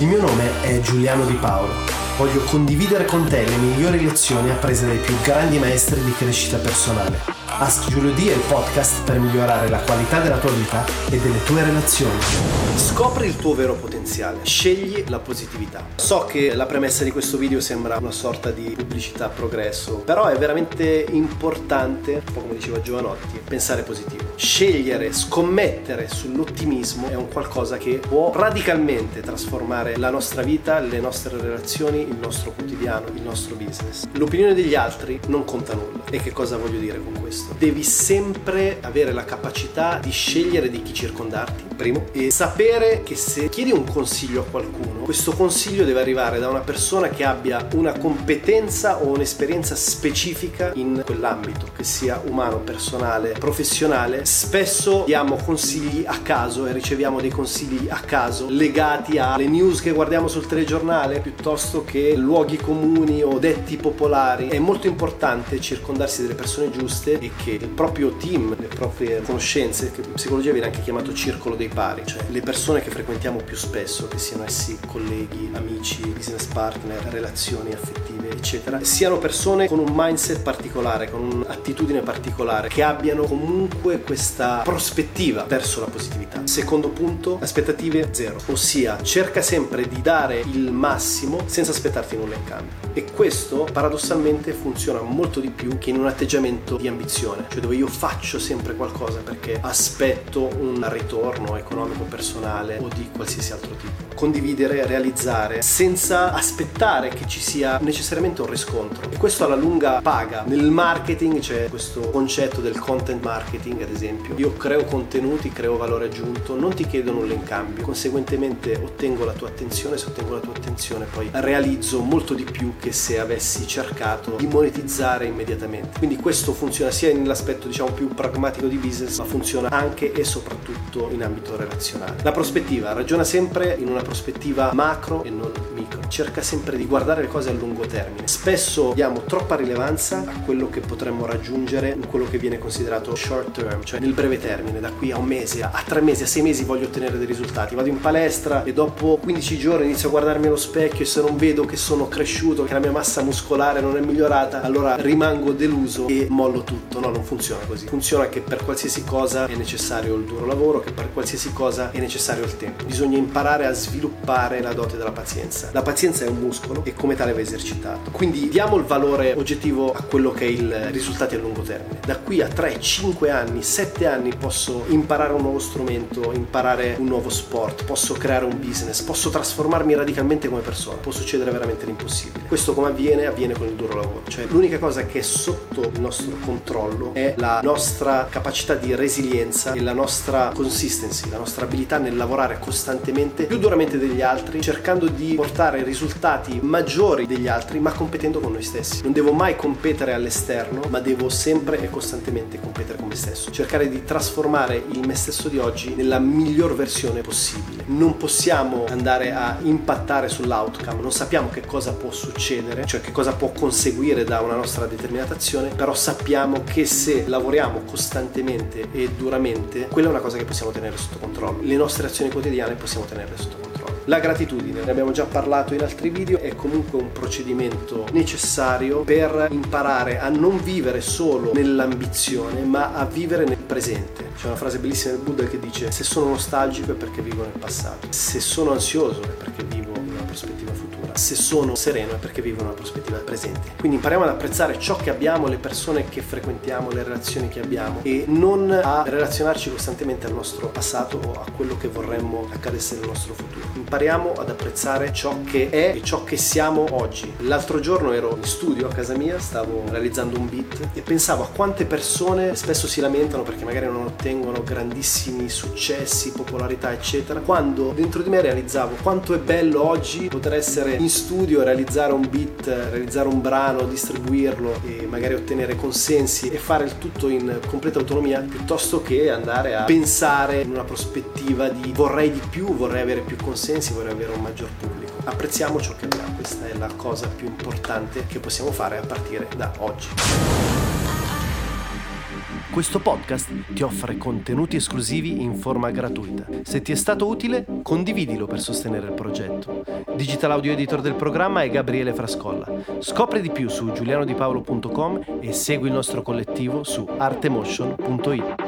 Il mio nome è Giuliano Di Paolo. Voglio condividere con te le migliori lezioni apprese dai più grandi maestri di crescita personale. Ask Giulio D è il podcast per migliorare la qualità della tua vita e delle tue relazioni. Scopri il tuo vero potenziale, scegli la positività. So che la premessa di questo video sembra una sorta di pubblicità progresso, però è veramente importante, un po' come diceva Giovanotti, pensare positivo. Scegliere, scommettere sull'ottimismo è un qualcosa che può radicalmente trasformare la nostra vita, le nostre relazioni, il nostro quotidiano, il nostro business. L'opinione degli altri non conta nulla. E che cosa voglio dire con questo? Devi sempre avere la capacità di scegliere di chi circondarti, primo, e sapere che se chiedi un consiglio a qualcuno, questo consiglio deve arrivare da una persona che abbia una competenza o un'esperienza specifica in quell'ambito, che sia umano, personale, professionale. Spesso diamo consigli a caso e riceviamo dei consigli a caso legati alle news che guardiamo sul telegiornale piuttosto che luoghi comuni o detti popolari. È molto importante circondarsi delle persone giuste e che il proprio team, le proprie conoscenze, che in psicologia viene anche chiamato circolo dei pari, cioè le persone che frequentiamo più spesso, che siano essi colleghi, amici, business partner, relazioni affettive, eccetera, siano persone con un mindset particolare, con un'attitudine particolare, che abbiano comunque questa prospettiva verso la positività. Secondo punto, aspettative zero, ossia cerca sempre di dare il massimo senza aspettarti nulla in cambio. E questo paradossalmente funziona molto di più che in un atteggiamento di ambizione, cioè dove io faccio sempre qualcosa perché aspetto un ritorno economico, personale o di qualsiasi altro tipo. Condividere, realizzare senza aspettare che ci sia necessariamente un riscontro. E questo alla lunga paga. Nel marketing c'è questo concetto del content marketing, ad esempio. Io creo contenuti, creo valore aggiunto, non ti chiedo nulla in cambio, conseguentemente ottengo la tua attenzione, se ottengo la tua attenzione poi realizzo molto di più che se avessi cercato di monetizzare immediatamente. Quindi questo funziona sia nell'aspetto diciamo più pragmatico di business, ma funziona anche e soprattutto in ambito relazionale. La prospettiva ragiona sempre in una prospettiva macro e non. Cerca sempre di guardare le cose a lungo termine. Spesso diamo troppa rilevanza a quello che potremmo raggiungere in quello che viene considerato short term, cioè nel breve termine, da qui a un mese, a tre mesi, a sei mesi voglio ottenere dei risultati. Vado in palestra e dopo 15 giorni inizio a guardarmi allo specchio e se non vedo che sono cresciuto, che la mia massa muscolare non è migliorata, allora rimango deluso e mollo tutto. No, non funziona così. Funziona che per qualsiasi cosa è necessario il duro lavoro, che per qualsiasi cosa è necessario il tempo. Bisogna imparare a sviluppare la dote della pazienza. La pazienza è un muscolo e come tale va esercitato. Quindi diamo il valore oggettivo a quello che è il risultati a lungo termine. Da qui a 3, 5 anni, 7 anni posso imparare un nuovo strumento, imparare un nuovo sport, posso creare un business, posso trasformarmi radicalmente come persona, può succedere veramente l'impossibile. Questo come avviene? Avviene con il duro lavoro. Cioè l'unica cosa che è sotto il nostro controllo è la nostra capacità di resilienza e la nostra consistency, la nostra abilità nel lavorare costantemente più duramente degli altri, cercando di portare risultati maggiori degli altri, ma competendo con noi stessi. Non devo mai competere all'esterno, ma devo sempre e costantemente competere con me stesso. Cercare di trasformare il me stesso di oggi nella miglior versione possibile. Non possiamo andare a impattare sull'outcome, non sappiamo che cosa può succedere, cioè che cosa può conseguire da una nostra determinata azione, però sappiamo che se lavoriamo costantemente e duramente, quella è una cosa che possiamo tenere sotto controllo. Le nostre azioni quotidiane possiamo tenerle sotto controllo. La gratitudine, ne abbiamo già parlato in altri video, è comunque un procedimento necessario per imparare a non vivere solo nell'ambizione, ma a vivere nel presente. C'è una frase bellissima del Buddha che dice se sono nostalgico è perché vivo nel passato, se sono ansioso è perché vivo prospettiva futura se sono sereno è perché vivo una prospettiva presente. Quindi impariamo ad apprezzare ciò che abbiamo, le persone che frequentiamo, le relazioni che abbiamo e non a relazionarci costantemente al nostro passato o a quello che vorremmo accadesse nel nostro futuro. Impariamo ad apprezzare ciò che è e ciò che siamo oggi. L'altro giorno ero in studio a casa mia, stavo realizzando un beat e pensavo a quante persone spesso si lamentano perché magari non ottengono grandissimi successi, popolarità, eccetera, quando dentro di me realizzavo quanto è bello oggi poter essere in studio, realizzare un beat, realizzare un brano, distribuirlo e magari ottenere consensi e fare il tutto in completa autonomia piuttosto che andare a pensare in una prospettiva di vorrei di più, vorrei avere più consensi, vorrei avere un maggior pubblico. Apprezziamo ciò che abbiamo, questa è la cosa più importante che possiamo fare a partire da oggi. Questo podcast ti offre contenuti esclusivi in forma gratuita. Se ti è stato utile, condividilo per sostenere il progetto. Digital audio editor del programma è Gabriele Frascolla. Scopri di più su giulianodipaolo.com e segui il nostro collettivo su artemotion.it.